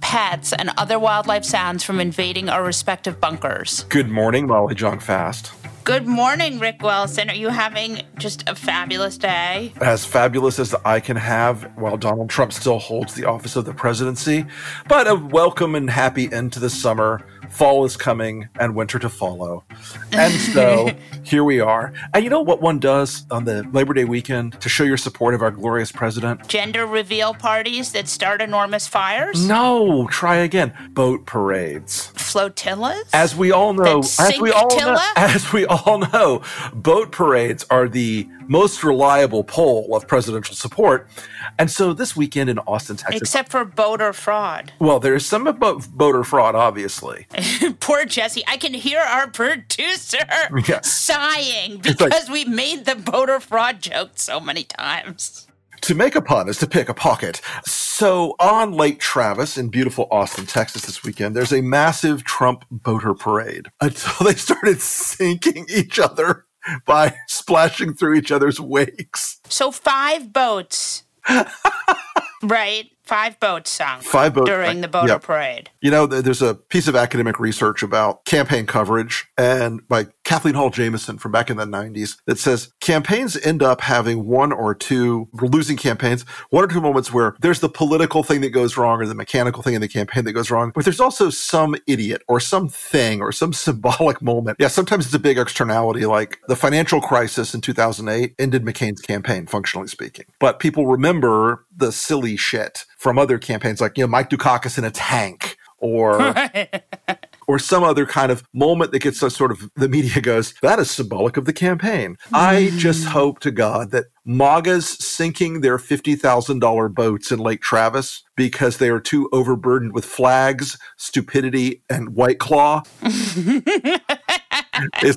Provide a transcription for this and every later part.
pets, and other wildlife sounds from invading our respective bunkers. Good morning, Molly Jong-Fast. Good morning, Rick Wilson. Are you having just a fabulous day? As fabulous as I can have while Donald Trump still holds the office of the presidency, but a welcome and happy end to the summer. Fall is coming and winter to follow. And so here we are. And you know what one does on the Labor Day weekend to show your support of our glorious president? Gender reveal parties that start enormous fires? No, try again. Boat parades. Flotillas? As we all know, as we all know, as we all know, boat parades are the most reliable poll of presidential support. And so this weekend in Austin, Texas, Except for boater fraud. well, there is some about voter fraud, obviously. Poor Jesse. I can hear our producer Yeah. sighing It's like- because we made the boater fraud joke so many times. To make a pun is to pick a pocket. So on Lake Travis in beautiful Austin, Texas this weekend, there's a massive Trump boater parade until they started sinking each other by splashing through each other's wakes. So five boats, right? Five boats sunk Five boats during the yep. parade. You know, there's a piece of academic research about campaign coverage and by Kathleen Hall Jamieson from back in the 90s that says campaigns end up having one or two losing campaigns, one or two moments where there's the political thing that goes wrong or the mechanical thing in the campaign that goes wrong, but there's also some idiot or some thing or some symbolic moment. Yeah, sometimes it's a big externality like the financial crisis in 2008 ended McCain's campaign, functionally speaking. But people remember the silly shit from other campaigns like, you know, Mike Dukakis in a tank or or some other kind of moment that gets us sort of the media goes, that is symbolic of the campaign. I mm-hmm. just hope to God that MAGA's sinking their $50,000 boats in Lake Travis because they are too overburdened with flags, stupidity, and white claw is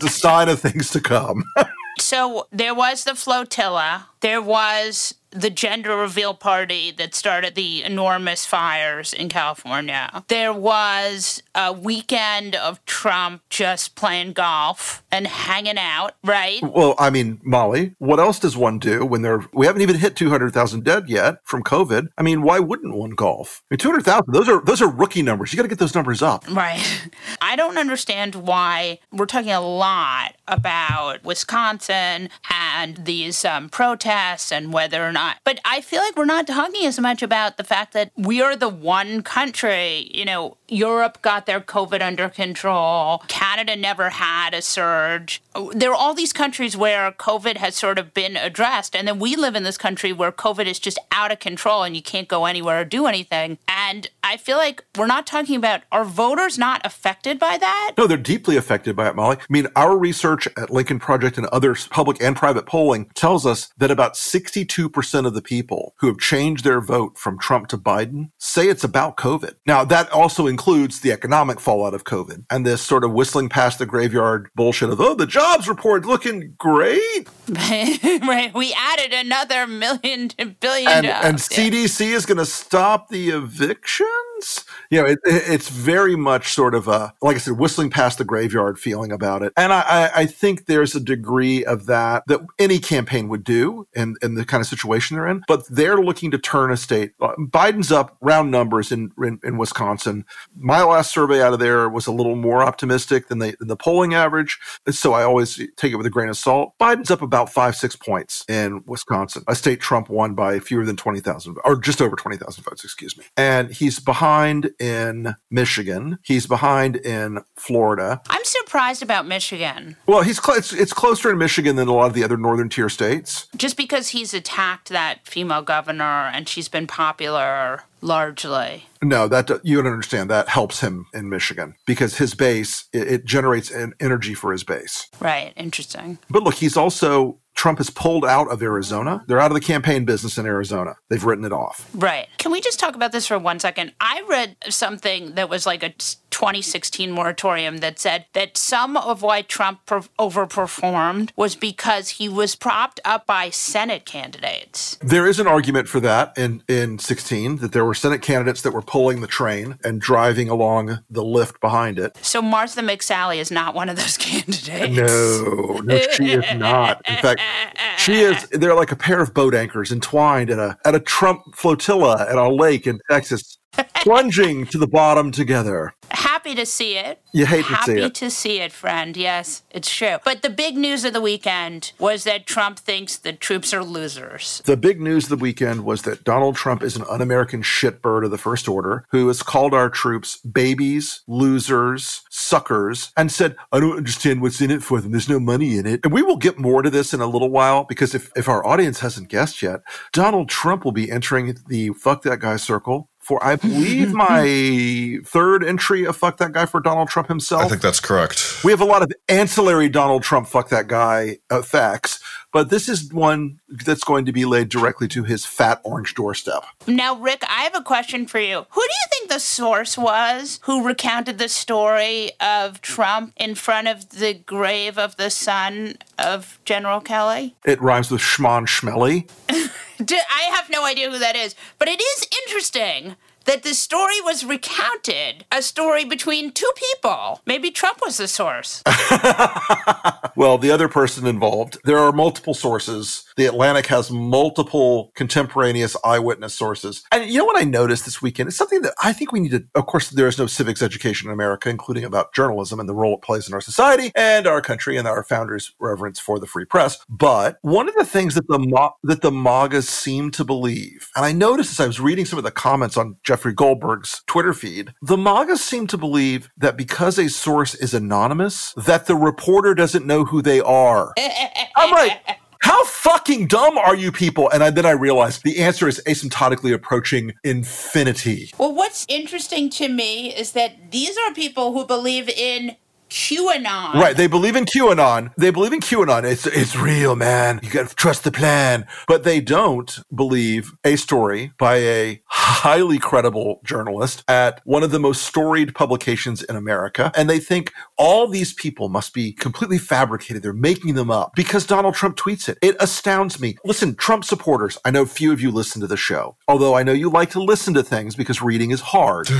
a sign of things to come. So there was the flotilla. There was the gender reveal party that started the enormous fires in California. There was a weekend of Trump just playing golf and hanging out, right? well, I mean, Molly, what else does one do when they're, we haven't even hit 200,000 dead yet from COVID. I mean, why wouldn't one golf? I mean, 200,000, those are, those are rookie numbers. You got to get those numbers up. Right. I don't understand why we're talking a lot about Wisconsin and these um, protests and whether or not. But I feel like we're not talking as much about the fact that we are the one country, you know, Europe got their COVID under control. Canada never had a surge. There are all these countries where COVID has sort of been addressed. And then we live in this country where COVID is just out of control and you can't go anywhere or do anything. And I feel like we're not talking about are voters not affected by that? No, they're deeply affected by it, Molly. I mean, our research at Lincoln Project and other public and private polling tells us that about 62% of the people who have changed their vote from Trump to Biden say it's about COVID. Now, that also includes the economic fallout of COVID and this sort of whistling past the graveyard bullshit of, oh, the jobs report looking great. right. We added another million to billion And, jobs. and Yeah. CDC is going to stop the evictions. You know, it, it, it's very much sort of a, like I said, whistling past the graveyard feeling about it. And I, I, I think there's a degree of that that any campaign would do in, in the kind of situation they're in. But they're looking to turn a state. Uh, Biden's up round numbers in, in, in Wisconsin. My last survey out of there was a little more optimistic than, they, than the polling average. So I always take it with a grain of salt. Biden's up about five, six points in Wisconsin, a state Trump won by fewer than 20,000 or just over 20,000 votes, excuse me. And he's behind in Michigan. He's behind in Florida. I'm surprised about Michigan. Well, he's cl- it's, it's closer in Michigan than a lot of the other northern tier states. Just because he's attacked that female governor and she's been popular largely. No, that you don't understand. That helps him in Michigan because his base it, it generates an energy for his base. Right. Interesting. But look, he's also Trump has pulled out of Arizona. They're out of the campaign business in Arizona. They've written it off. Right. Can we just talk about this for one second? I read something that was like a 2016 moratorium that said that some of why Trump per- overperformed was because he was propped up by Senate candidates. There is an argument for that in, in 16 that there were Senate candidates that were pulling the train and driving along the lift behind it. So Martha McSally is not one of those candidates. No, no, she is not. In fact, she is. They're like a pair of boat anchors entwined at a at a Trump flotilla at a lake in Texas, plunging to the bottom together. Happy to see it. You hate to Happy see it. Happy to see it, friend. Yes, it's true. But the big news of the weekend was that Trump thinks the troops are losers. The big news of the weekend was that Donald Trump is an un American shitbird of the First Order who has called our troops babies, losers, suckers, and said, I don't understand what's in it for them. There's no money in it. And we will get more to this in a little while because if, if our audience hasn't guessed yet, Donald Trump will be entering the fuck that guy circle for I believe my third entry of fuck that guy for Donald Trump himself. I think that's correct. We have a lot of ancillary Donald Trump fuck that guy uh, effects, but this is one that's going to be laid directly to his fat orange doorstep. Now, Rick, I have a question for you. Who do you think the source was who recounted the story of Trump in front of the grave of the son of General Kelly? It rhymes with schmon schmelly. I have no idea who that is, but it is interesting that the story was recounted a story between two people. Maybe Trump was the source. Well, the other person involved, there are multiple sources. The Atlantic has multiple contemporaneous eyewitness sources. And you know what I noticed this weekend? It's something that I think we need to, of course, there is no civics education in America, including about journalism and the role it plays in our society and our country and our founders' reverence for the free press. But one of the things that the, that the MAGAs seem to believe, and I noticed as I was reading some of the comments on Jeffrey Goldberg's Twitter feed, the MAGAs seem to believe that because a source is anonymous, that the reporter doesn't know who they are. I'm like, how fucking dumb are you people? And I, then I realized the answer is asymptotically approaching infinity. Well, what's interesting to me is that these are people who believe in QAnon. Right. They believe in QAnon. They believe in QAnon. It's, it's real, man. You gotta trust the plan. But they don't believe a story by a highly credible journalist at one of the most storied publications in America. And they think all these people must be completely fabricated. They're making them up because Donald Trump tweets it. It astounds me. Listen, Trump supporters, I know few of you listen to the show, although I know you like to listen to things because reading is hard.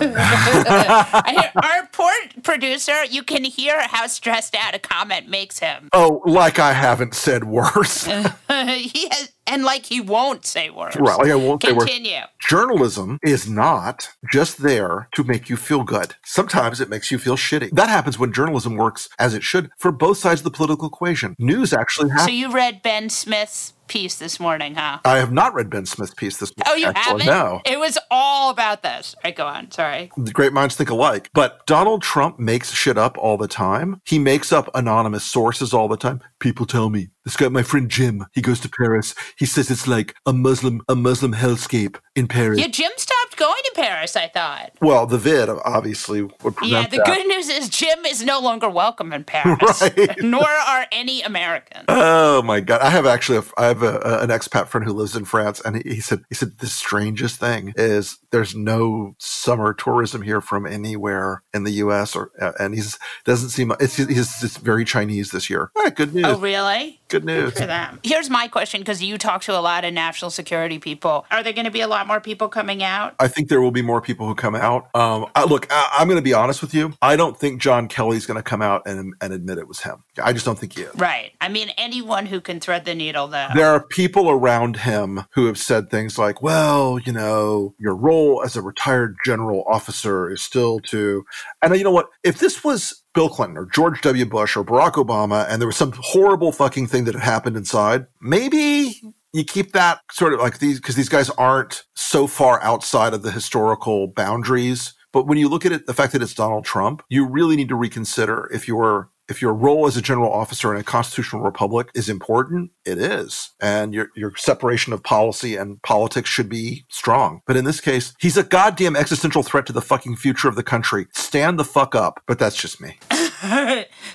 I hear- our poor producer, you can hear how stressed out a comment makes him. oh, like I haven't said worse. he has, and like he won't say worse. Right, like I won't say words. Continue. Journalism is not just there to make you feel good. Sometimes it makes you feel shitty. That happens when journalism works as it should for both sides of the political equation. News actually So you read Ben Smith's piece this morning, huh? I have not read Ben Smith's piece this morning. Oh, you actually. haven't? No. It was all about this. All right, go on. Sorry. The great minds think alike. But Donald Trump makes shit up all the time. He makes up anonymous sources all the time. People tell me. This guy, my friend Jim, he goes to Paris. He says it's like a Muslim, a Muslim hellscape in Paris. Yeah, Jim stopped going to Paris, I thought. Well, the vid obviously would prevent Yeah, the that. good news is Jim is no longer welcome in Paris, Right. nor are any Americans. Oh my god! I have actually a, I have a, a- an expat friend who lives in France, and he, he said he said the strangest thing is there's no summer tourism here from anywhere in the U.S. or uh, and he's doesn't seem it's he's, it's very Chinese this year. Ah, good news. Oh, really? Good news. For them. Here's my question because you talk to a lot of national security people. Are there going to be a lot more people coming out? I think there will be more people who come out. Um, I, look, I, am going to be honest with you. I don't think John Kelly's going to come out and, and admit it was him. I just don't think he is. Right. I mean, anyone who can thread the needle, though. There are people around him who have said things like, well, you know, your role as a retired general officer is still to. And you know what? If this was Bill Clinton or George W. Bush or Barack Obama and there was some horrible fucking thing that had happened inside, maybe you keep that sort of like these because these guys aren't so far outside of the historical boundaries. But when you look at it, the fact that it's Donald Trump, you really need to reconsider if your if your role as a general officer in a constitutional republic is important, it is. And your, your separation of policy and politics should be strong. But in this case, he's a goddamn existential threat to the fucking future of the country. Stand the fuck up. But that's just me.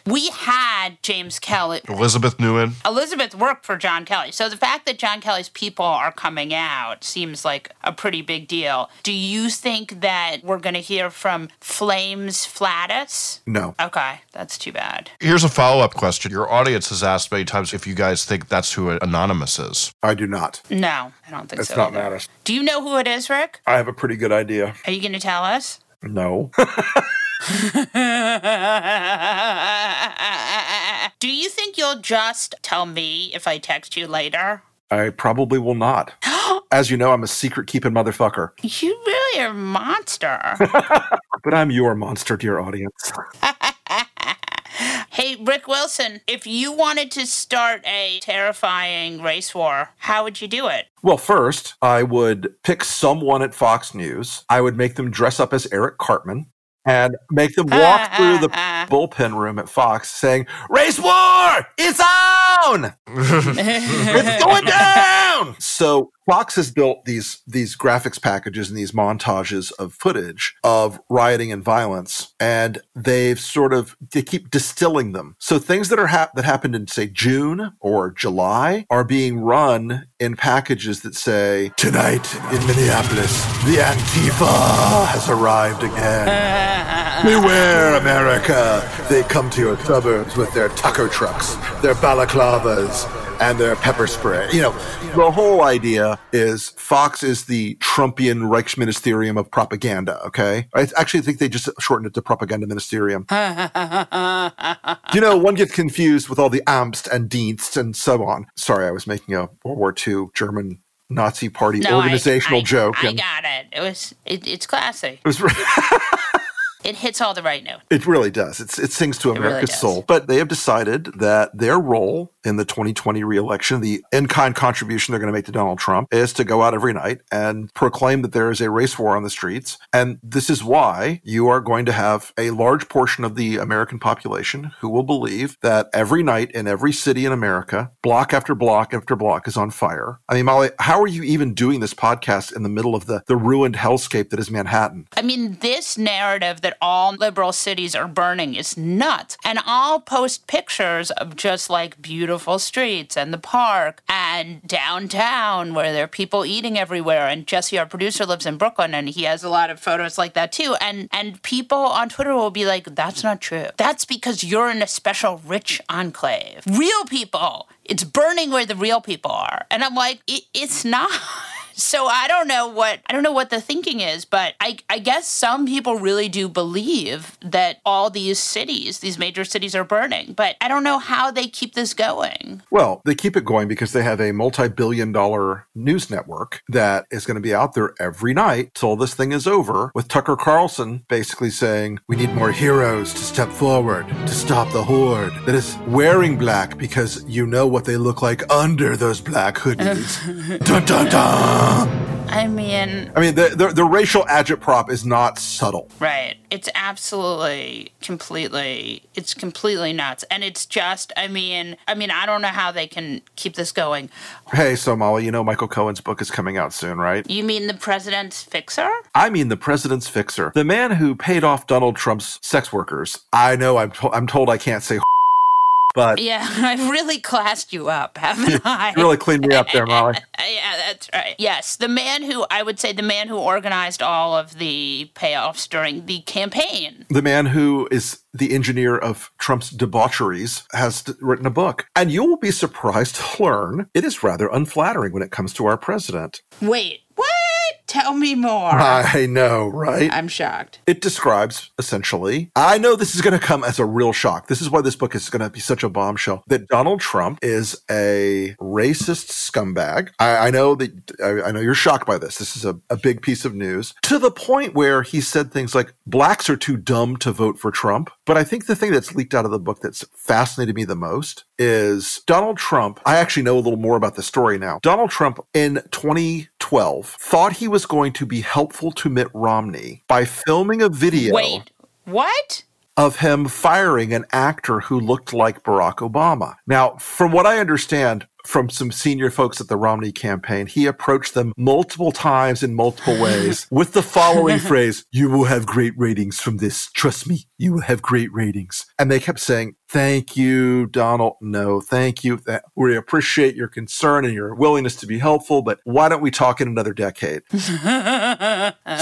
We had James Kelly. Elizabeth Neumann. Elizabeth worked for John Kelly. So the fact that John Kelly's people are coming out seems like a pretty big deal. Do you think that we're going to hear from Flames Flatus? No. Okay, that's too bad. Here's a follow up question. Your audience has asked many times if you guys think that's who Anonymous is. I do not. No, I don't think it's so. It's not matter. Do you know who it is, Rick? I have a pretty good idea. Are you going to tell us? No. Do you think you'll just tell me if I text you later? I probably will not. As you know, I'm a secret keeping motherfucker. You really are a monster. but I'm your monster, dear audience. Hey, Rick Wilson, if you wanted to start a terrifying race war, how would you do it? Well, first, I would pick someone at Fox News. I would make them dress up as Eric Cartman and make them walk through the bullpen room at Fox saying, Race War! It's on! it's going down! So Fox has built these these graphics packages and these montages of footage of rioting and violence, and they've sort of they keep distilling them. So things that are that happened in say June or July are being run in packages that say tonight in Minneapolis the Antifa has arrived again. Beware, America! They come to your suburbs with their Tucker trucks, their balaclavas and their pepper spray. You know, the whole idea is Fox is the Trumpian Reichsministerium of propaganda. Okay, I actually think they just shortened it to Propaganda Ministerium. you know, one gets confused with all the Amst and Dienst and so on. Sorry, I was making a World War II German Nazi Party no, organizational I, I, joke. I got it. It was it, it's classy. It was. It hits all the right notes. It really does. It's, it sings to America's really soul. But they have decided that their role in the 2020 reelection, the in kind contribution they're going to make to Donald Trump, is to go out every night and proclaim that there is a race war on the streets. And this is why you are going to have a large portion of the American population who will believe that every night in every city in America, block after block after block is on fire. I mean, Molly, how are you even doing this podcast in the middle of the, the ruined hellscape that is Manhattan? I mean, this narrative that all liberal cities are burning is nuts. And I'll post pictures of just like beautiful streets and the park and downtown where there are people eating everywhere. And Jesse, our producer, lives in Brooklyn and he has a lot of photos like that too. And and people on Twitter will be like, that's not true. That's because you're in a special rich enclave. Real people. It's burning where the real people are. And I'm like, it, it's not. So I don't know what I don't know what the thinking is, but I, I guess some people really do believe that all these cities, these major cities, are burning. But I don't know how they keep this going. Well, they keep it going because they have a multi-billion-dollar news network that is going to be out there every night till this thing is over, with Tucker Carlson basically saying, "We need more heroes to step forward to stop the horde that is wearing black because you know what they look like under those black hoodies." dun dun dun. I mean, I mean, the, the, the racial agitprop is not subtle. Right. It's absolutely, completely, it's completely nuts, and it's just, I mean, I mean, I don't know how they can keep this going. Hey, so Molly, you know Michael Cohen's book is coming out soon, right? You mean the president's fixer? I mean the president's fixer, the man who paid off Donald Trump's sex workers. I know I'm to- I'm told I can't say but yeah, I've really classed you up, haven't I? really cleaned me up there, Molly. yeah, that's right. Yes, the man who I would say the man who organized all of the payoffs during the campaign. The man who is the engineer of Trump's debaucheries has written a book, and you will be surprised to learn it is rather unflattering when it comes to our president. Wait, what? Tell me more. I know, right? I'm shocked. it describes essentially I know this is going to come as a real shock. This is why this book is going to be such a bombshell that Donald Trump is a racist scumbag. I, I know that I, I know you're shocked by this. This is a, a big piece of news to the point where he said things like blacks are too dumb to vote for Trump. But I think the thing that's leaked out of the book that's fascinated me the most is Donald Trump. I actually know a little more about the story now. Donald Trump in 2012 thought he was going to be helpful to Mitt Romney by filming a video Wait, what? of him firing an actor who looked like Barack Obama. Now, from what I understand from some senior folks at the Romney campaign, he approached them multiple times in multiple ways with the following phrase, you will have great ratings from this. Trust me, you will have great ratings. And they kept saying, thank you, Donald. No, thank you. We appreciate your concern and your willingness to be helpful, but why don't we talk in another decade?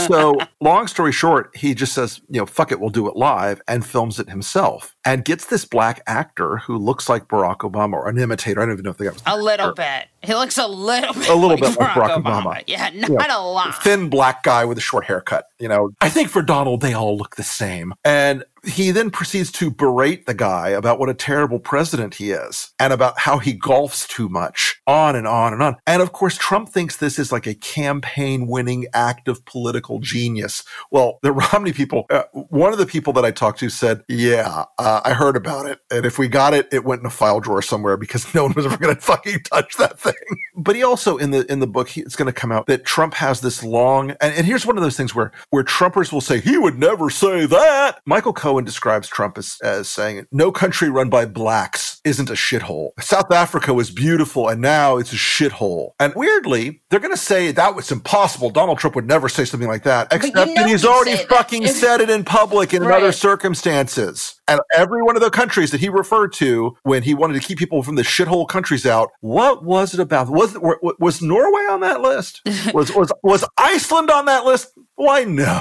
so, long story short, he just says, you know, fuck it, we'll do it live and films it himself and gets this black actor who looks like Barack Obama or an imitator. I don't even know if they got was A little bit. He looks a little bit. A little like bit like Barack Obama. Yeah, not Yeah. a lot. thin black guy with a short haircut. You know, I think for Donald, they all look the same. And he then proceeds to berate the guy about what a terrible president he is and about how he golfs too much, on and on and on. And of course, Trump thinks this is like a campaign winning act of political genius. Well, the Romney people, uh, one of the people that I talked to said, Yeah, uh, I heard about it. And if we got it, it went in a file drawer somewhere because no one was ever going to fucking touch that thing. But he also, in the in the book, he, it's going to come out that Trump has this long, and, and here's one of those things where where Trumpers will say he would never say that. Michael Cohen describes Trump as, as saying, "No country run by blacks isn't a shithole. South Africa was beautiful, and now it's a shithole." And weirdly, they're going to say that was impossible. Donald Trump would never say something like that, you except know that he's already say that. fucking said it in public in Right. other circumstances. And every one of the countries that he referred to when he wanted to keep people from the shithole countries out, what was it about? Was was Norway on that list? Was was was Iceland on that list? Why no?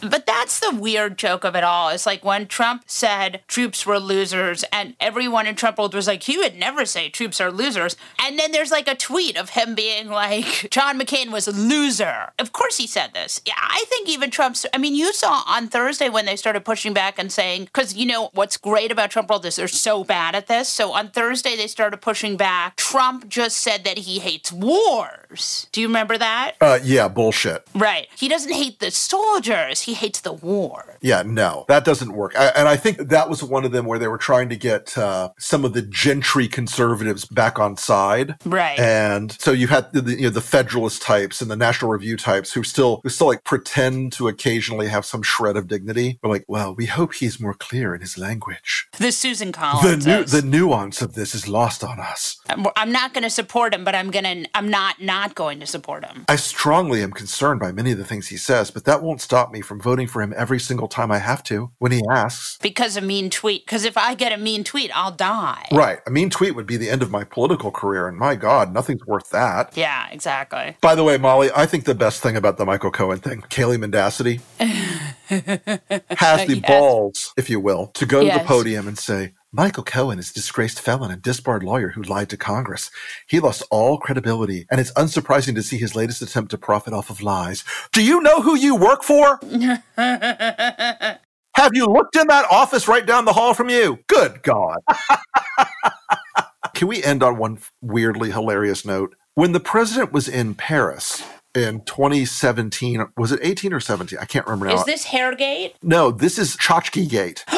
But that's the weird joke of it all. It's like when Trump said troops were losers, and everyone in Trump was like, he would never say troops are losers. And then there's like a tweet of him being like, John McCain was a loser. Of course he said this. Yeah, I think even Trump's, I mean, you saw on Thursday when they started pushing back and saying, because you know what's great about Trump world is they're so bad at this. So on Thursday they started pushing back. Trump just said that he hates wars. Do you remember that? Uh, yeah, bullshit. Right. He doesn't hate the soldiers, he hates the war. Yeah, no, that doesn't work. I, and I think that was one of them where they were trying to get uh, some of the gentry conservatives back on side. Right. And so you had the, the, you know the Federalist types and the National Review types who still who still like pretend to occasionally have some shred of dignity. We're like, well, we hope he's more clear in his language. the Susan Collins. The nu- the nuance of this is lost on us. I'm, I'm not going to support him, but I'm going to. I'm not not going to support him. I strongly am concerned by many of the things he says, but that won't stop me from voting for him every single time I have to when he asks. Because a mean tweet. Because if I get a mean tweet, I'll die. Right. A mean tweet would be the end of my political career, and my God, nothing's worth that. Yeah, exactly. By the way, Molly, I think the best thing about the Michael Cohen thing, Kaylee Mendacity, has the Yes. balls, if you will, to go to the podium and say, Michael Cohen is a disgraced felon and disbarred lawyer who lied to Congress. He lost all credibility, and it's unsurprising to see his latest attempt to profit off of lies. Do you know who you work for? Have you looked in that office right down the hall from you? Good God. Can we end on one weirdly hilarious note? When the president was in Paris in 2017, was it 18 or 17? I can't remember now. Is this Hairgate? no, this is Tchotchke Gate.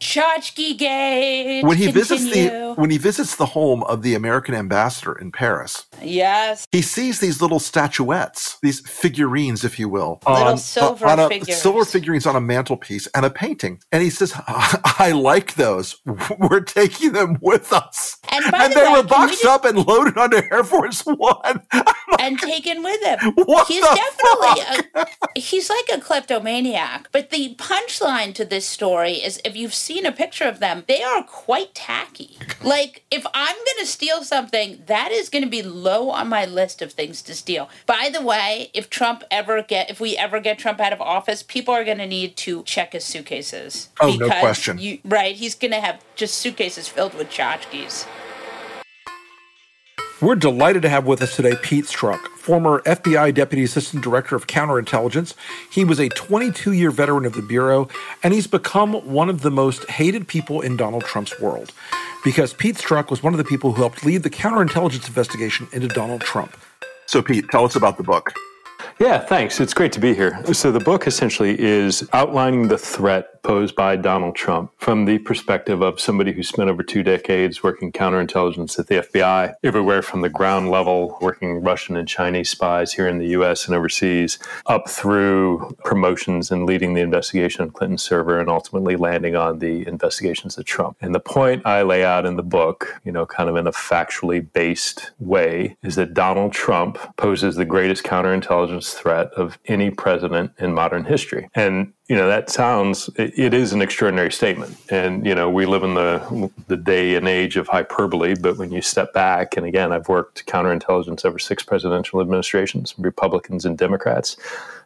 Tchotchke Gate. When he visits the when he visits the home of the American ambassador in Paris, Yes. he sees these little statuettes, these figurines, if you will, Little silver on a, figures. silver figurines on a mantelpiece and a painting. And he says, "I like those. We're taking them with us." And by the they way, were can we boxed just- up and loaded onto Air Force One. and taken with him. What he's definitely a, he's like a kleptomaniac. But the punchline to this story is if you've seen a picture of them, they are quite tacky. Like if I'm going to steal something, that is going to be low on my list of things to steal. By the way, if Trump ever get if we ever get Trump out of office, people are going to need to check his suitcases. Oh, no question. You, right, he's going to have just suitcases filled with tchotchkes. We're delighted to have with us today Pete Strzok, former FBI Deputy Assistant Director of Counterintelligence. He was a 22 year veteran of the Bureau, and he's become one of the most hated people in Donald Trump's world because Pete Strzok was one of the people who helped lead the counterintelligence investigation into Donald Trump. So, Pete, tell us about the book. Yeah, thanks. It's great to be here. So, the book essentially is outlining the threat posed by Donald Trump from the perspective of somebody who spent over two decades working counterintelligence at the FBI, everywhere from the ground level, working Russian and Chinese spies here in the US and overseas, up through promotions and leading the investigation of Clinton's server and ultimately landing on the investigations of Trump. And the point I lay out in the book, you know, kind of in a factually based way, is that Donald Trump poses the greatest counterintelligence threat of any president in modern history. And you know that sounds it is an extraordinary statement and you know we live in the the day and age of hyperbole but when you step back and again i've worked counterintelligence over six presidential administrations republicans and democrats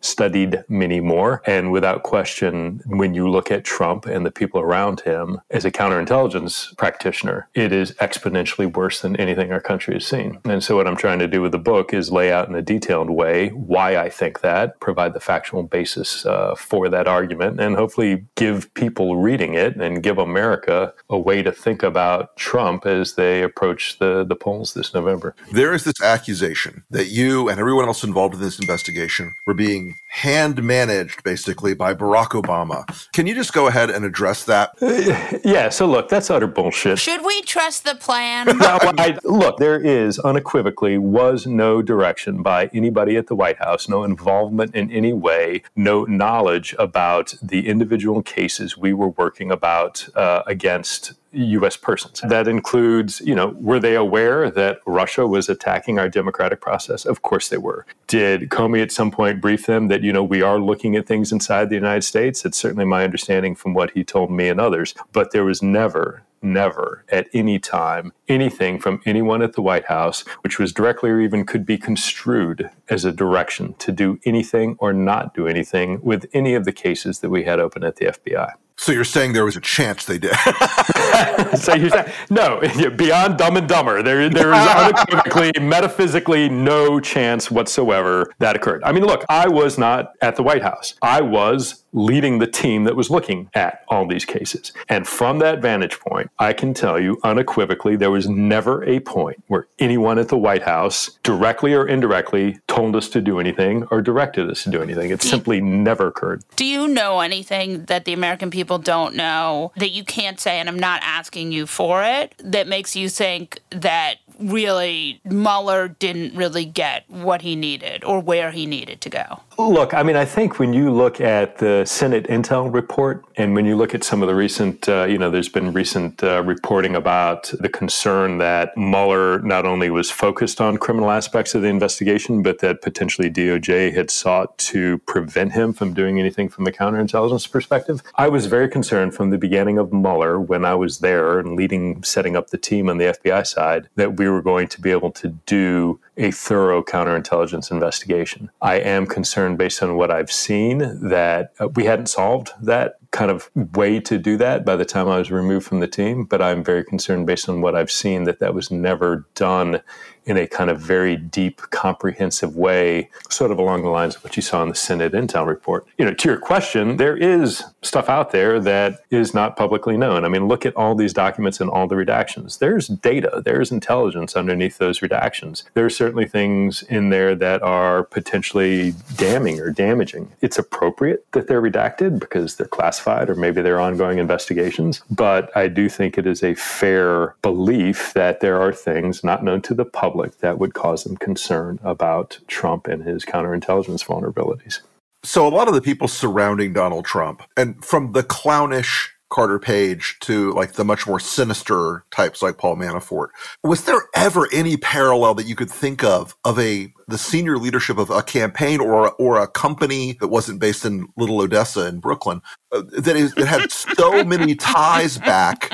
studied many more. And without question, when you look at Trump and the people around him as a counterintelligence practitioner, it is exponentially worse than anything our country has seen. And so, what I'm trying to do with the book is lay out in a detailed way why I think that, provide the factual basis uh, for that argument, and hopefully give people reading it and give America a way to think about Trump as they approach the, the polls this November. There is this accusation that you and everyone else involved in this investigation were being hand managed basically by Barack Obama. Can you just go ahead and address that? yeah, so look, that's utter bullshit. Should we trust the plan? no, I, look, there is unequivocally was no direction by anybody at the White House, no involvement in any way, no knowledge about the individual cases we were working about uh, against U.S. persons. That includes, you know, were they aware that Russia was attacking our democratic process? Of course they were. Did Comey at some point brief them that, you know, we are looking at things inside the United States? It's certainly my understanding from what he told me and others. But there was never never at any time anything from anyone at the White House which was directly or even could be construed as a direction to do anything or not do anything with any of the cases that we had open at the FBI. So you're saying there was a chance they did? so you're saying no? Beyond Dumb and Dumber, there there is unequivocally, metaphysically, no chance whatsoever that occurred. I mean, look, I was not at the White House. I was leading the team that was looking at all these cases, and from that vantage point, I can tell you unequivocally, there was never a point where anyone at the White House, directly or indirectly, told us to do anything or directed us to do anything. It simply never occurred. Do you know anything that the American people people don't know that you can't say, and I'm not asking you for it, that makes you think that really Mueller didn't really get what he needed or where he needed to go? Look, I mean, I think when you look at the Senate Intel report and when you look at some of the recent, uh, you know, there's been recent uh, reporting about the concern that Mueller not only was focused on criminal aspects of the investigation, but that potentially DOJ had sought to prevent him from doing anything from a counterintelligence perspective. I was very concerned from the beginning of Mueller when I was there and leading, setting up the team on the FBI side that we we were going to be able to do a thorough counterintelligence investigation. I am concerned, based on what I've seen, that uh, we hadn't solved that kind of way to do that by the time I was removed from the team. But I'm very concerned, based on what I've seen, that that was never done in a kind of very deep, comprehensive way, sort of along the lines of what you saw in the Senate Intel report. You know, to your question, there is stuff out there that is not publicly known. I mean, look at all these documents and all the redactions. There's data, there's intelligence underneath those redactions. There are certainly things in there that are potentially damning or damaging. It's appropriate that they're redacted because they're classified or maybe they're ongoing investigations. But I do think it is a fair belief that there are things not known to the public public that would cause them concern about Trump and his counterintelligence vulnerabilities. So, a lot of the people surrounding Donald Trump, and from the clownish Carter Page to like the much more sinister types like Paul Manafort. Was there ever any parallel that you could think of of a the senior leadership of a campaign or or a company that wasn't based in Little Odessa in Brooklyn uh, that is that had so many ties back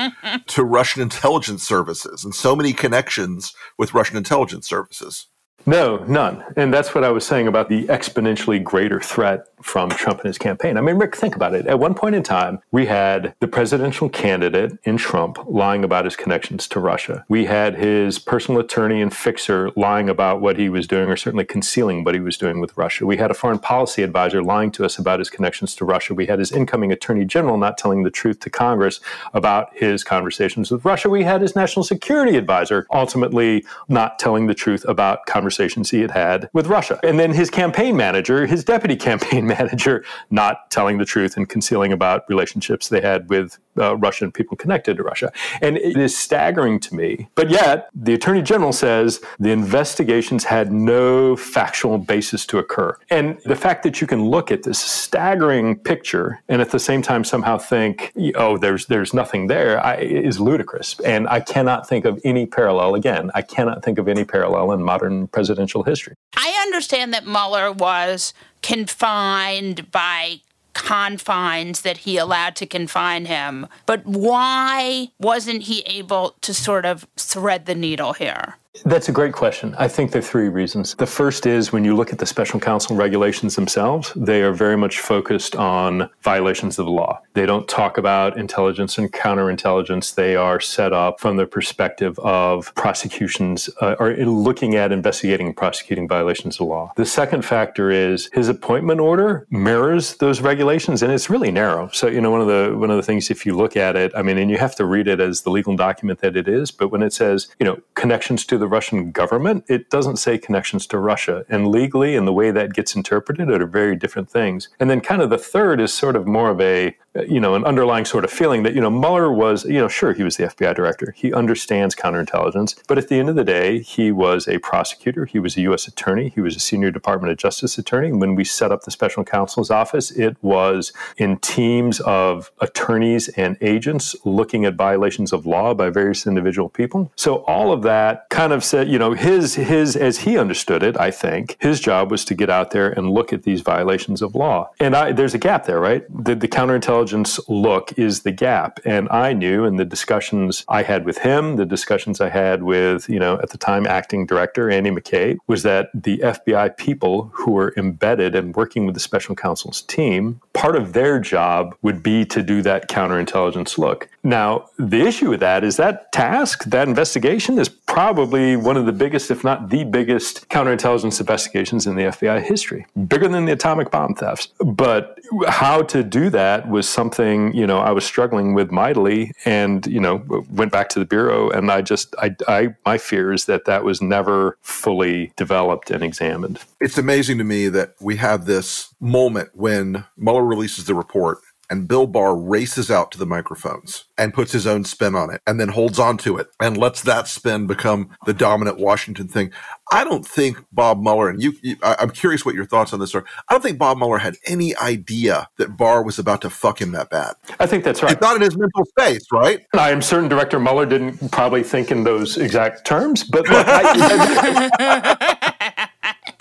to Russian intelligence services and so many connections with Russian intelligence services? No, none. And that's what I was saying about the exponentially greater threat from Trump and his campaign. I mean, Rick, think about it. At one point in time, we had the presidential candidate in Trump lying about his connections to Russia. We had his personal attorney and fixer lying about what he was doing, or certainly concealing what he was doing with Russia. We had a foreign policy advisor lying to us about his connections to Russia. We had his incoming attorney general not telling the truth to Congress about his conversations with Russia. We had his national security advisor ultimately not telling the truth about conversations he had had with Russia. And then his campaign manager, his deputy campaign manager, not telling the truth and concealing about relationships they had with uh, Russian people connected to Russia. And it is staggering to me. But yet, the attorney general says the investigations had no factual basis to occur. And the fact that you can look at this staggering picture and at the same time somehow think, oh, there's there's nothing there, I, is ludicrous. And I cannot think of any parallel. Again, I cannot think of any parallel in modern presidential history. I understand that Mueller was confined by confines that he allowed to confine him. But why wasn't he able to sort of thread the needle here? That's a great question. I think there are three reasons. The first is when you look at the special counsel regulations themselves, they are very much focused on violations of the law. They don't talk about intelligence and counterintelligence. They are set up from the perspective of prosecutions uh, or looking at investigating and prosecuting violations of law. The second factor is his appointment order mirrors those regulations and it's really narrow. So, you know, one of the one of the things if you look at it, I mean, and you have to read it as the legal document that it is, but when it says, you know, connections to the the Russian government, it doesn't say connections to Russia. And legally, and the way that gets interpreted are very different things. And then, kind of the third is sort of more of a uh, you know, an underlying sort of feeling that, you know, Mueller was, you know, sure, he was the FBI director. He understands counterintelligence. But at the end of the day, he was a prosecutor. He was a U.S. attorney. He was a senior Department of Justice attorney. When we set up the special counsel's office, it was in teams of attorneys and agents looking at violations of law by various individual people. So all of that kind of said, you know, his, his, as he understood it, I think, his job was to get out there and look at these violations of law. And I, there's a gap there, right? The, the counterintelligence look is the gap. And I knew in the discussions I had with him, the discussions I had with, you know, at the time acting director Andy McCabe, was that the FBI people who were embedded and working with the special counsel's team, part of their job would be to do that counterintelligence look. Now, the issue with that is that task, that investigation is probably one of the biggest, if not the biggest, counterintelligence investigations in the FBI history, bigger than the atomic bomb thefts. But how to do that was something, you know, I was struggling with mightily and, you know, went back to the Bureau. And I just, I, I my fear is that that was never fully developed and examined. It's amazing to me that we have this moment when Mueller releases the report and Bill Barr races out to the microphones and puts his own spin on it and then holds on to it and lets that spin become the dominant Washington thing. I don't think Bob Mueller, and you, you I, am curious what your thoughts on this are. I don't think Bob Mueller had any idea that Barr was about to fuck him that bad. I think that's right. It's not in his mental space, right? I am certain Director Mueller didn't probably think in those exact terms, but look, I,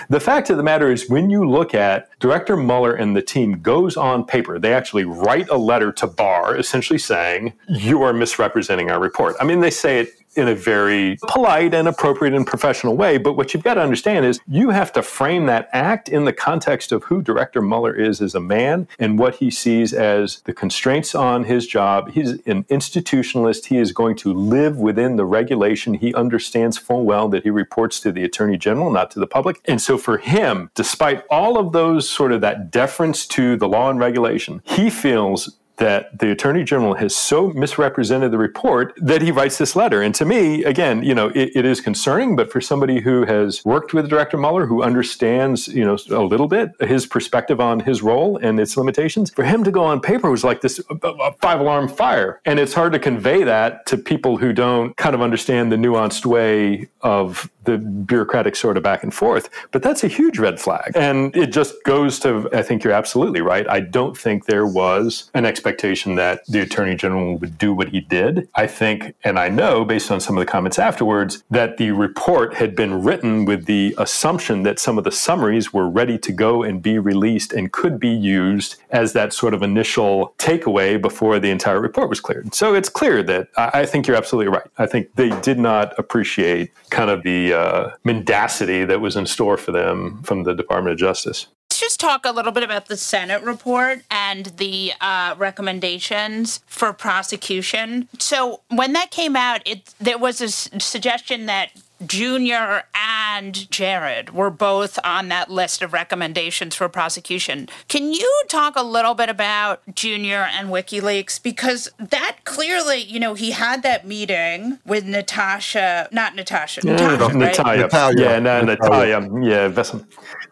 The fact of the matter is, when you look at Director Mueller and the team goes on paper, they actually write a letter to Barr essentially saying, You are misrepresenting our report. I mean, they say it in a very polite and appropriate and professional way. But what you've got to understand is you have to frame that act in the context of who Director Mueller is as a man and what he sees as the constraints on his job. He's an institutionalist. He is going to live within the regulation. He understands full well that he reports to the Attorney General, not to the public. And so for him, despite all of those sort of that deference to the law and regulation, he feels that the attorney general has so misrepresented the report that he writes this letter. And to me, again, you know, it, it is concerning. But for somebody who has worked with Director Mueller, who understands, you know, a little bit his perspective on his role and its limitations, for him to go on paper was like this five alarm fire. And it's hard to convey that to people who don't kind of understand the nuanced way of the bureaucratic sort of back and forth. But that's a huge red flag. And it just goes to, I think you're absolutely right. I don't think there was an expectation that the attorney general would do what he did. I think, and I know based on some of the comments afterwards, that the report had been written with the assumption that some of the summaries were ready to go and be released and could be used as that sort of initial takeaway before the entire report was cleared. So it's clear that I think you're absolutely right. I think they did not appreciate kind of the uh, mendacity that was in store for them from the Department of Justice. Let's just talk a little bit about the Senate report and the uh, recommendations for prosecution. So when that came out, it there was a s- suggestion that Junior and Jared were both on that list of recommendations for prosecution. Can you talk a little bit about Junior and WikiLeaks? Because that clearly, you know, he had that meeting with Natasha, not Natasha, Natasha, right? Natalia. Natalia. Yeah, no, Natalia. Natalia. Yeah, Vesson.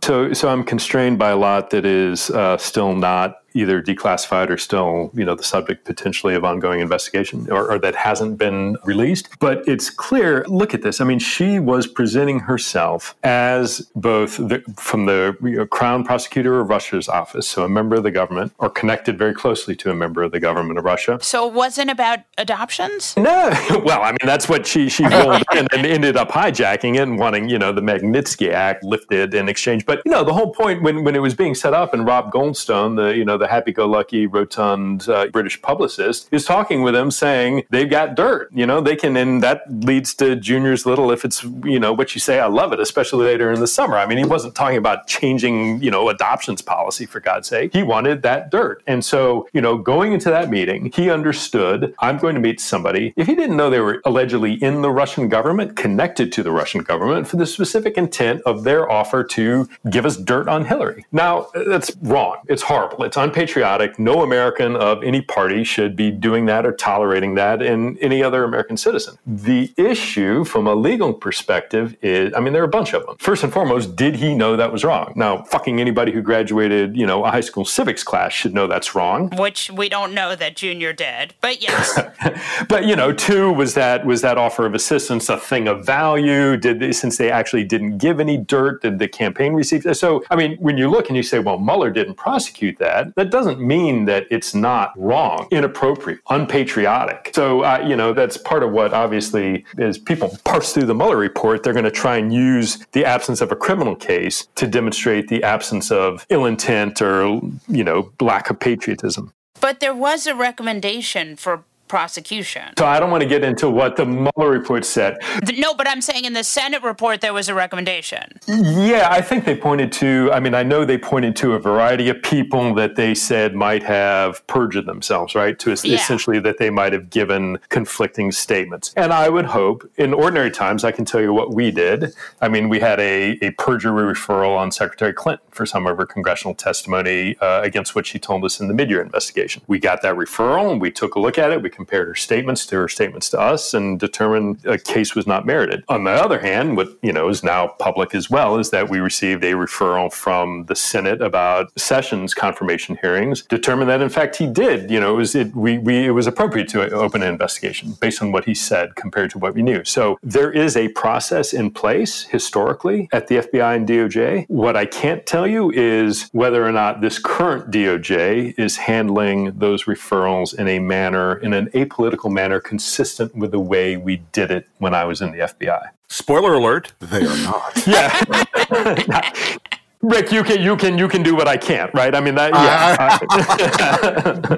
So, so I'm constrained by a lot that is uh, still not either declassified or still, you know, the subject potentially of ongoing investigation or, or that hasn't been released. But it's clear. Look at this. I mean, she was presenting herself as both the, from the you know, Crown Prosecutor of Russia's office, so a member of the government, or connected very closely to a member of the government of Russia. So it wasn't about adoptions? No, well, I mean that's what she she rolled in and ended up hijacking it and wanting you know the Magnitsky Act lifted in exchange. But you know the whole point when when it was being set up and Rob Goldstone, the you know the happy-go-lucky rotund uh, British publicist, is talking with them saying they've got dirt. You know they can, and that leads to Junior's little if it's you know what you say, I love it, especially later in the summer. I mean he wasn't talking about changing you know adoptions policy for God's sake. He wanted that dirt, and so you know going into that meeting, he understood I'm going to meet somebody. If he didn't know they were allegedly in the Russian government, connected to the Russian government for the specific intent of their offer to give us dirt on Hillary. Now, that's wrong. It's horrible. It's unpatriotic. No American of any party should be doing that or tolerating that in any other American citizen. The issue from a legal perspective is I mean, there are a bunch of them. First and foremost, did he know that was wrong? Now, fucking anybody who graduated, you know, a high school civics class should know that's wrong. Which we don't know that Junior did, but yes. but you know, two was that was that offer of assistance a thing of value? Did they, since they actually didn't give any dirt, did the campaign receive? So, I mean, when you look and you say, well, Mueller didn't prosecute that, that doesn't mean that it's not wrong, inappropriate, unpatriotic. So, uh, you know, that's part of what obviously as people parse through the Mueller report, they're going to try and use the absence of a criminal case to demonstrate the absence of ill intent or you know lack of patriotism. but there was a recommendation for prosecution. So I don't want to get into what the Mueller report said. No, but I'm saying in the Senate report there was a recommendation. Yeah, I think they pointed to, I mean, I know they pointed to a variety of people that they said might have perjured themselves, right? To Yeah. essentially that they might have given conflicting statements. And I would hope, in ordinary times, I can tell you what we did. I mean, we had a, a perjury referral on Secretary Clinton for some of her congressional testimony uh, against what she told us in the mid-year investigation. We got that referral and we took a look at it. We compared her statements to her statements to us and determined a case was not merited. On the other hand, what you know is now public as well is that we received a referral from the Senate about Sessions confirmation hearings, determined that in fact he did. You know, it was it we, we it was appropriate to open an investigation based on what he said compared to what we knew. So there is a process in place historically at the FBI and DOJ. What I can't tell you is whether or not this current DOJ is handling those referrals in a manner in an apolitical manner consistent with the way we did it when I was in the FBI. Spoiler alert, they are not. Yeah. Rick, you can you can you can do what I can't, right? I mean that yeah.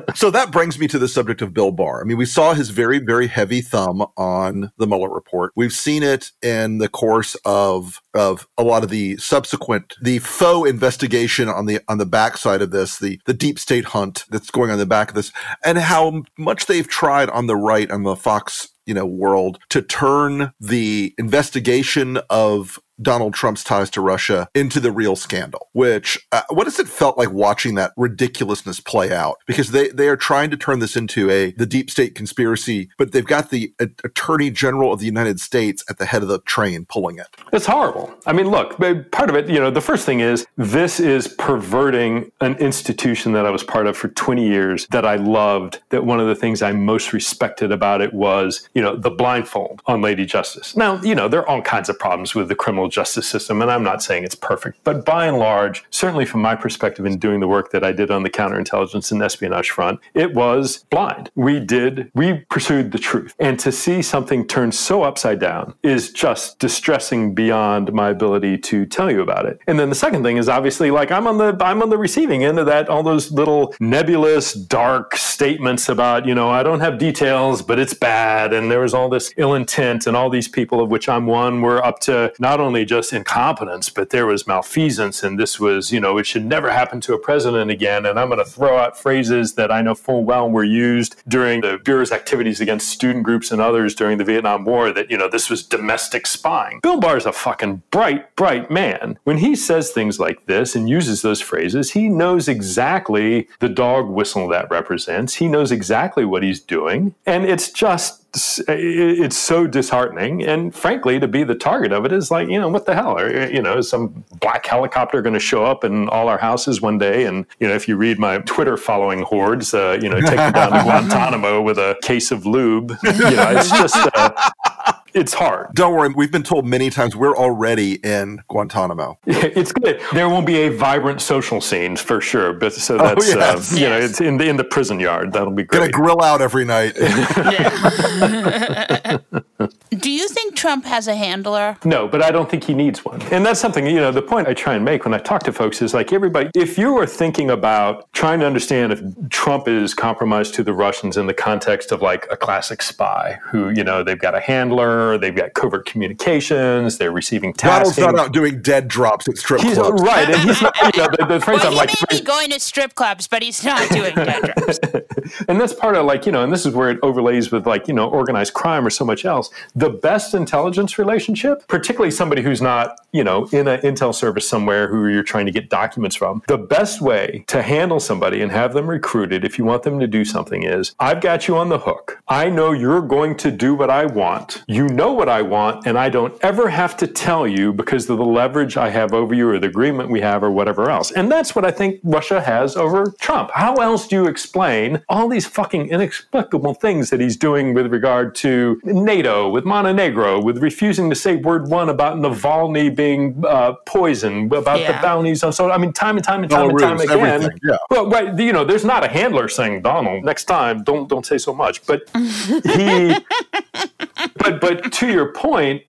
so that brings me to the subject of Bill Barr. I mean, we saw his very, very heavy thumb on the Mueller report. We've seen it in the course of of a lot of the subsequent the faux investigation on the on the backside of this, the the deep state hunt that's going on the back of this, and how much they've tried on the right on the Fox you know world to turn the investigation of Donald Trump's ties to Russia into the real scandal. Which uh, what has it felt like watching that ridiculousness play out? Because they they are trying to turn this into a the deep state conspiracy, but they've got the uh, Attorney General of the United States at the head of the train pulling it. It's horrible. I mean, look, part of it, you know, the first thing is this is perverting an institution that I was part of for 20 years that I loved. That one of the things I most respected about it was, you know, the blindfold on Lady Justice. Now, you know, there are all kinds of problems with the criminal justice system, and I'm not saying it's perfect, but by and large, certainly from my perspective in doing the work that I did on the counterintelligence and espionage front, it was blind. We did, we pursued the truth. And to see something turned so upside down is just distressing beyond my ability to tell you about it. And then the second thing is obviously like I'm on the I'm on the receiving end of that, all those little nebulous, dark statements about, you know, I don't have details, but it's bad, and there was all this ill intent, and all these people of which I'm one were up to not only only just incompetence, but there was malfeasance, and this was, you know, it should never happen to a president again. And I'm going to throw out phrases that I know full well were used during the Bureau's activities against student groups and others during the Vietnam War that, you know, this was domestic spying. Bill Barr is a fucking bright, bright man. When he says things like this and uses those phrases, he knows exactly the dog whistle that represents. He knows exactly what he's doing. And it's just it's so disheartening. And frankly, to be the target of it is like, you know, what the hell? Are, you know, is some black helicopter going to show up in all our houses one day? And, you know, if you read my Twitter following hordes, uh, you know, take them down to Guantanamo with a case of lube, you know, it's just. Uh, it's hard. Don't worry. We've been told many times we're already in Guantanamo. it's good. There won't be a vibrant social scene for sure. But so oh, that's, oh, yes. uh, you yes. know, it's in the, in the prison yard. That'll be great. Gonna grill out every night. Do you think Trump has a handler? No, but I don't think he needs one. And that's something, you know, the point I try and make when I talk to folks is like everybody, if you are thinking about trying to understand if Trump is compromised to the Russians in the context of like a classic spy who, you know, they've got a handler, they've got covert communications, they're receiving tasks. Donald's not out doing dead drops at strip he's, clubs. Right. And he's not, you know, the, the well, he like, may be going to strip clubs, but he's not doing dead drops. and that's part of like, you know, and this is where it overlays with like, you know, organized crime or so much else. The best intelligence relationship, particularly somebody who's not, you know, in an intel service somewhere who you're trying to get documents from, the best way to handle somebody and have them recruited if you want them to do something is I've got you on the hook. I know you're going to do what I want. You know what I want, and I don't ever have to tell you because of the leverage I have over you or the agreement we have or whatever else. And that's what I think Russia has over Trump. How else do you explain all these fucking inexplicable things that he's doing with regard to NATO, with Montenegro, with refusing to say word one about Navalny being uh, poisoned, about yeah. the bounties on so I mean, time and time and time and time again. Yeah. Well, right, you know, there's not a handler saying Donald next time. Don't don't say so much, but he. But but to your point,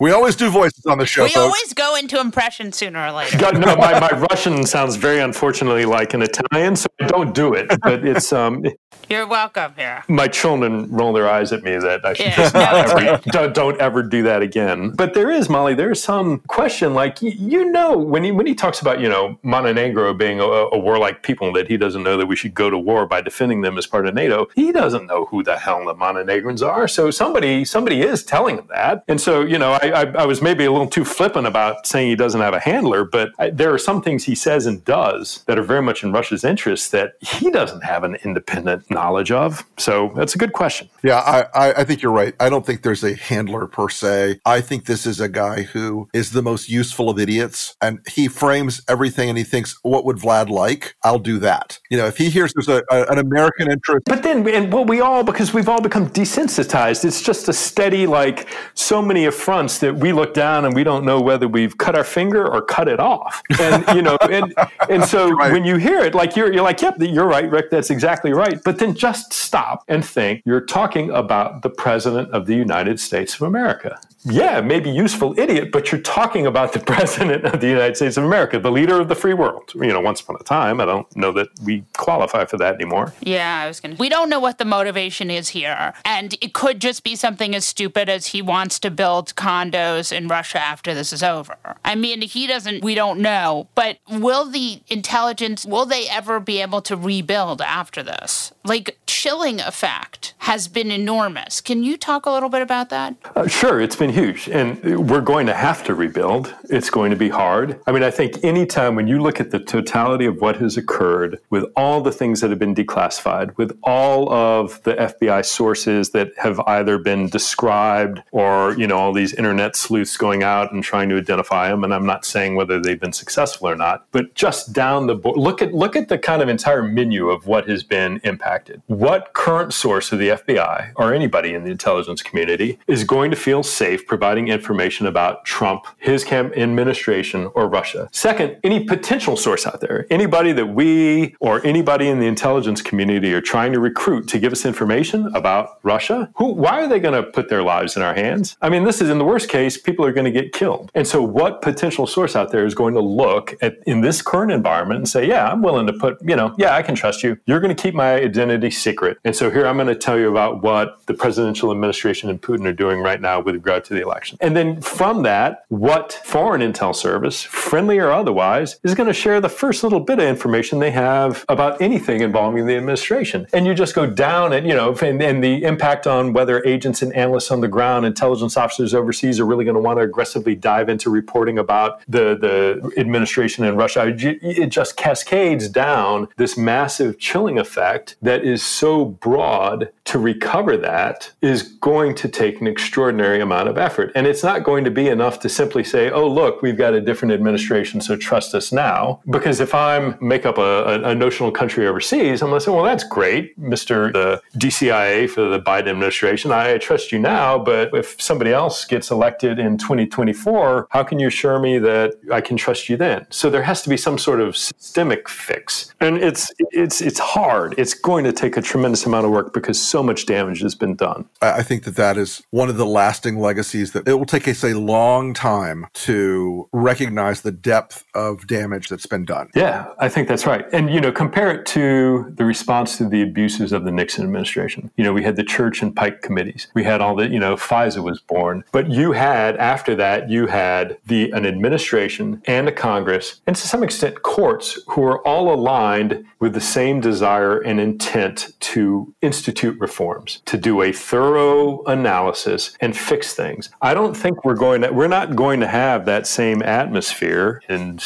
we always do voices on the show. We folks. always go into impression sooner or later. God, no, my, my Russian sounds very unfortunately like an Italian, so I don't do it. But it's um. You're welcome here. My children roll their eyes at me that I should yeah, just not no, ever, don't, don't, ever do that again. But there is Molly. There is some question, like you know, when he when he talks about you know Montenegro being a, a warlike people that he doesn't know that we should go to war by defending them as part of NATO. He doesn't know who the hell the Montenegrins are. So somebody somebody is telling him that, and so you know I I, I, was maybe a little too flippant about saying he doesn't have a handler, but I, there are some things he says and does that are very much in Russia's interest that he doesn't have an independent knowledge of. So that's a good question. Yeah, I, I think you're right. I don't think there's a handler per se. I think this is a guy who is the most useful of idiots, and he frames everything and he thinks, "What would Vlad like? I'll do that." You know, if he hears there's a, a, an American interest, but then and well, we all because we've all become desensitized. It's just a steady like so many affronts that we look down and we don't know whether we've cut our finger or cut it off. And you know, and and so right. when you hear it, like you're you're like, yep, you're right, Rick. That's exactly right. But then just stop and think. You're talking about the president of the United States of America yeah, maybe useful idiot, but you're talking about the president of the United States of America, the leader of the free world. You know, once upon a time, I don't know that we qualify for that anymore. Yeah, I was going to. We don't know what the motivation is here. And it could just be something as stupid as he wants to build condos in Russia after this is over. I mean, he doesn't, we don't know. But will the intelligence, will they ever be able to rebuild after this? Like, chilling effect has been enormous. Can you talk a little bit about that? Uh, sure. It's been huge. And we're going to have to rebuild. It's going to be hard. I mean, I think anytime when you look at the totality of what has occurred with all the things that have been declassified, with all of the FBI sources that have either been described or, you know, all these internet sleuths going out and trying to identify them. And I'm not saying whether they've been successful or not, but just down the board, look at, look at the kind of entire menu of what has been impacted. What current source of the FBI or anybody in the intelligence community is going to feel safe providing information about Trump, his camp, administration, or Russia. Second, any potential source out there, anybody that we or anybody in the intelligence community are trying to recruit to give us information about Russia, who, why are they going to put their lives in our hands? I mean, this is in the worst case, people are going to get killed. And so, what potential source out there is going to look at in this current environment and say, yeah, I'm willing to put, you know, yeah, I can trust you. You're going to keep my identity secret And so here I'm going to tell you about what the presidential administration and Putin are doing right now with regard to the election. And then from that, what foreign intel service, friendly or otherwise, is going to share the first little bit of information they have about anything involving the administration. And you just go down and, you know, and, and the impact on whether agents and analysts on the ground, intelligence officers overseas are really going to want to aggressively dive into reporting about the, the administration in Russia. It just cascades down this massive chilling effect that is so broad to recover that is going to take an extraordinary amount of effort. And it's not going to be enough to simply say, oh, look, we've got a different administration, so trust us now. Because if I make up a, a notional country overseas, I'm going to say, well, that's great, Mr. the DCIA for the Biden administration. I trust you now, but if somebody else gets elected in 2024, how can you assure me that I can trust you then? So there has to be some sort of systemic fix. And it's it's it's hard. It's going to take a tremendous amount of work because so much damage has been done. I think that that is one of the lasting legacies that it will take us a long time to recognize the depth of damage that's been done. Yeah, I think that's right. And you know, compare it to the response to the abuses of the Nixon administration. You know, we had the Church and Pike committees. We had all the, you know, FISA was born. But you had after that, you had the an administration and a Congress and to some extent courts who are all aligned with the same desire and intent to institute reforms, to do a thorough analysis and fix things. I don't think we're going to we're not going to have that same atmosphere in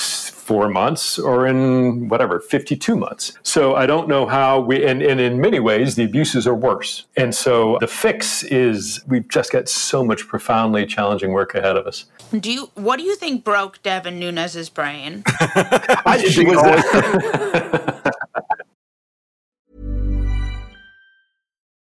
four months or in whatever 52 months. So i don't know how we and, and in many ways the abuses are worse. And so the fix is we've just got so much profoundly challenging work ahead of us. Do you what do you think broke Devin Nunes's brain? I she was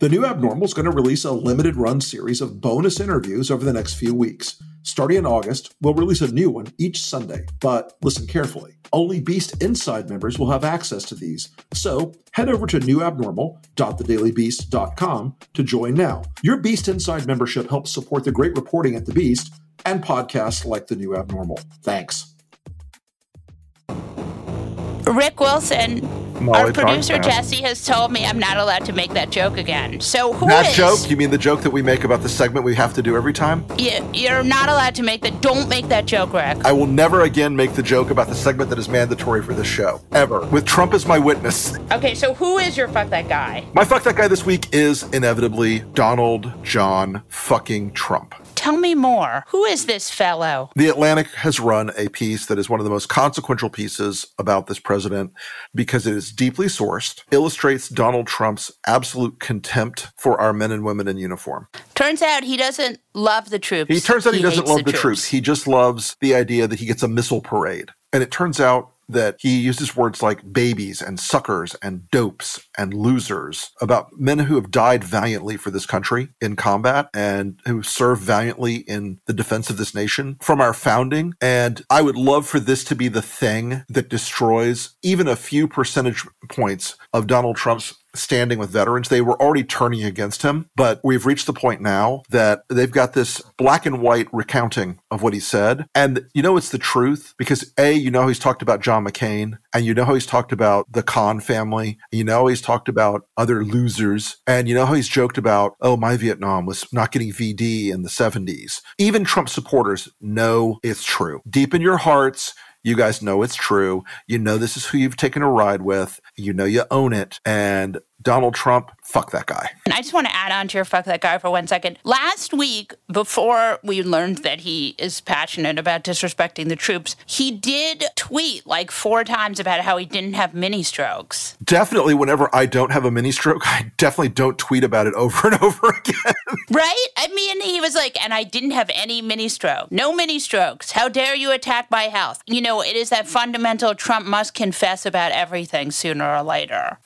The New Abnormal is going to release a limited run series of bonus interviews over the next few weeks. Starting in August, we'll release a new one each Sunday, but listen carefully. Only Beast Inside members will have access to these. So head over to newabnormal.thedailybeast.com to join now. Your Beast Inside membership helps support the great reporting at The Beast and podcasts like The New Abnormal. Thanks. Rick Wilson, Molly our producer Tarnkath. Jesse has told me I'm not allowed to make that joke again. So who that is- joke? You mean the joke that we make about the segment we have to do every time? You, you're not allowed to make that. Don't make that joke, Rick. I will never again make the joke about the segment that is mandatory for this show. Ever. With Trump as my witness. Okay, so who is your fuck that guy? My fuck that guy this week is inevitably Donald John fucking Trump. Tell me more. Who is this fellow? The Atlantic has run a piece that is one of the most consequential pieces about this president because it is deeply sourced, illustrates Donald Trump's absolute contempt for our men and women in uniform. Turns out he doesn't love the troops. He turns out he, doesn't love the, troops. He just loves the idea that he gets a missile parade. And it turns out that he uses words like babies and suckers and dopes and losers about men who have died valiantly for this country in combat and who serve valiantly in the defense of this nation from our founding. And I would love for this to be the thing that destroys even a few percentage points of Donald Trump's standing with veterans. They were already turning against him, but we've reached the point now that they've got this black and white recounting of what he said. And you know, it's the truth because A, you know, he's talked about John McCain and you know how he's talked about the Khan family. You know, he's talked about other losers and you know how he's joked about, oh, my Vietnam was not getting VD in the 70s. Even Trump supporters know it's true. Deep in your hearts, you guys know it's true. You know this is who you've taken a ride with. You know you own it. And Donald Trump, fuck that guy. And I just want to add on to your fuck that guy for one second. Last week, before we learned that he is passionate about disrespecting the troops, he did tweet like four times about how he didn't have mini strokes. Definitely, whenever I don't have a mini stroke, I definitely don't tweet about it over and over again. Right? I mean, he was like, and I didn't have any mini stroke. No mini strokes. How dare you attack my health? You know, it is that fundamental Trump must confess about everything sooner or later,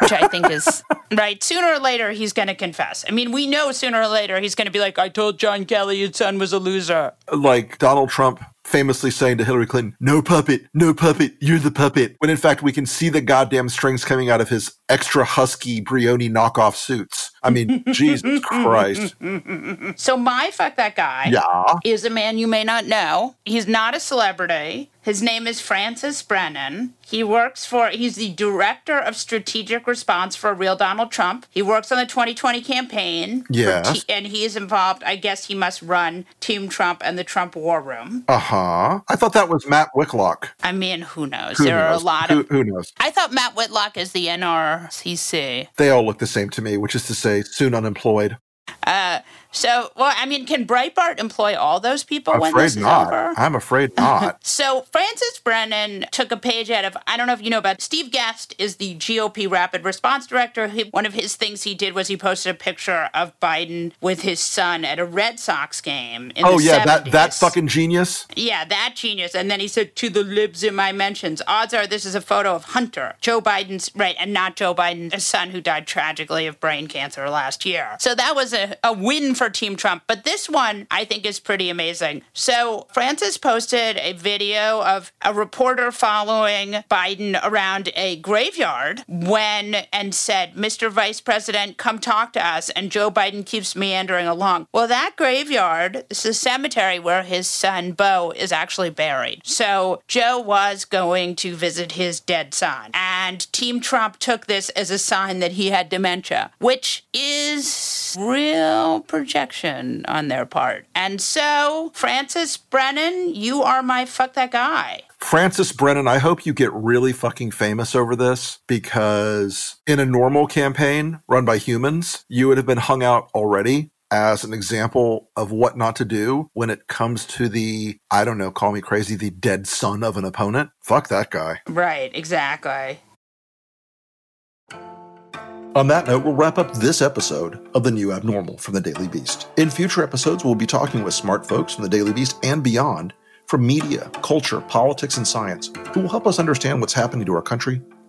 which I think is right. Sooner or later, he's going to confess. I mean, we know sooner or later he's going to be like, I told John Kelly your son was a loser. like Donald Trump famously saying to Hillary Clinton, no puppet, no puppet, you're the puppet. When in fact, we can see the goddamn strings coming out of his extra husky Brioni knockoff suits. I mean, Jesus Christ. So my fuck that guy Yeah. is a man you may not know. He's not a celebrity. His name is Francis Brennan. He works for he's the director of strategic response for real Donald Trump. He works on the 2020 campaign. Yes. T- and he is involved, I guess he must run Team Trump and the Trump War Room. Uh huh. I thought that was Matt Whitlock. I mean, who knows? Who there are a lot who, of who knows? I thought Matt Whitlock is the NRCC. They all look the same to me, which is to say, soon unemployed. Uh, so, well, I mean, can Breitbart employ all those people I'm when afraid this is not. over? I'm afraid not. So Francis Brennan took a page out of I don't know if you know about Steve Guest is the GOP Rapid Response Director. He, one of his things he did was he posted a picture of Biden with his son at a Red Sox game. In oh the yeah, that 70s. that fucking genius. Yeah, that genius. And then he said to the libs in my mentions, odds are this is a photo of Hunter, Joe Biden's, right, and not Joe Biden's son who died tragically of brain cancer last year. So that was a, a win for Team Trump. But this one I think is pretty amazing. So Francis posted a video of a reporter following Biden around a graveyard when and said, Mr. Vice President, come talk to us. And Joe Biden keeps meandering along. Well, that graveyard is the cemetery where his son Bo is actually buried. So Joe was going to visit his dead son. And Team Trump took this as a sign that he had dementia, which is real projection on their part. And so, Francis Brennan, you are my fuck that guy. Francis Brennan, I hope you get really fucking famous over this because in a normal campaign run by humans, you would have been hung out already as an example of what not to do when it comes to the, I don't know, call me crazy, the dead son of an opponent. Fuck that guy. Right, exactly. On that note, we'll wrap up this episode of The New Abnormal from the Daily Beast. In future episodes, we'll be talking with smart folks from the Daily Beast and beyond from media, culture, politics, and science who will help us understand what's happening to our country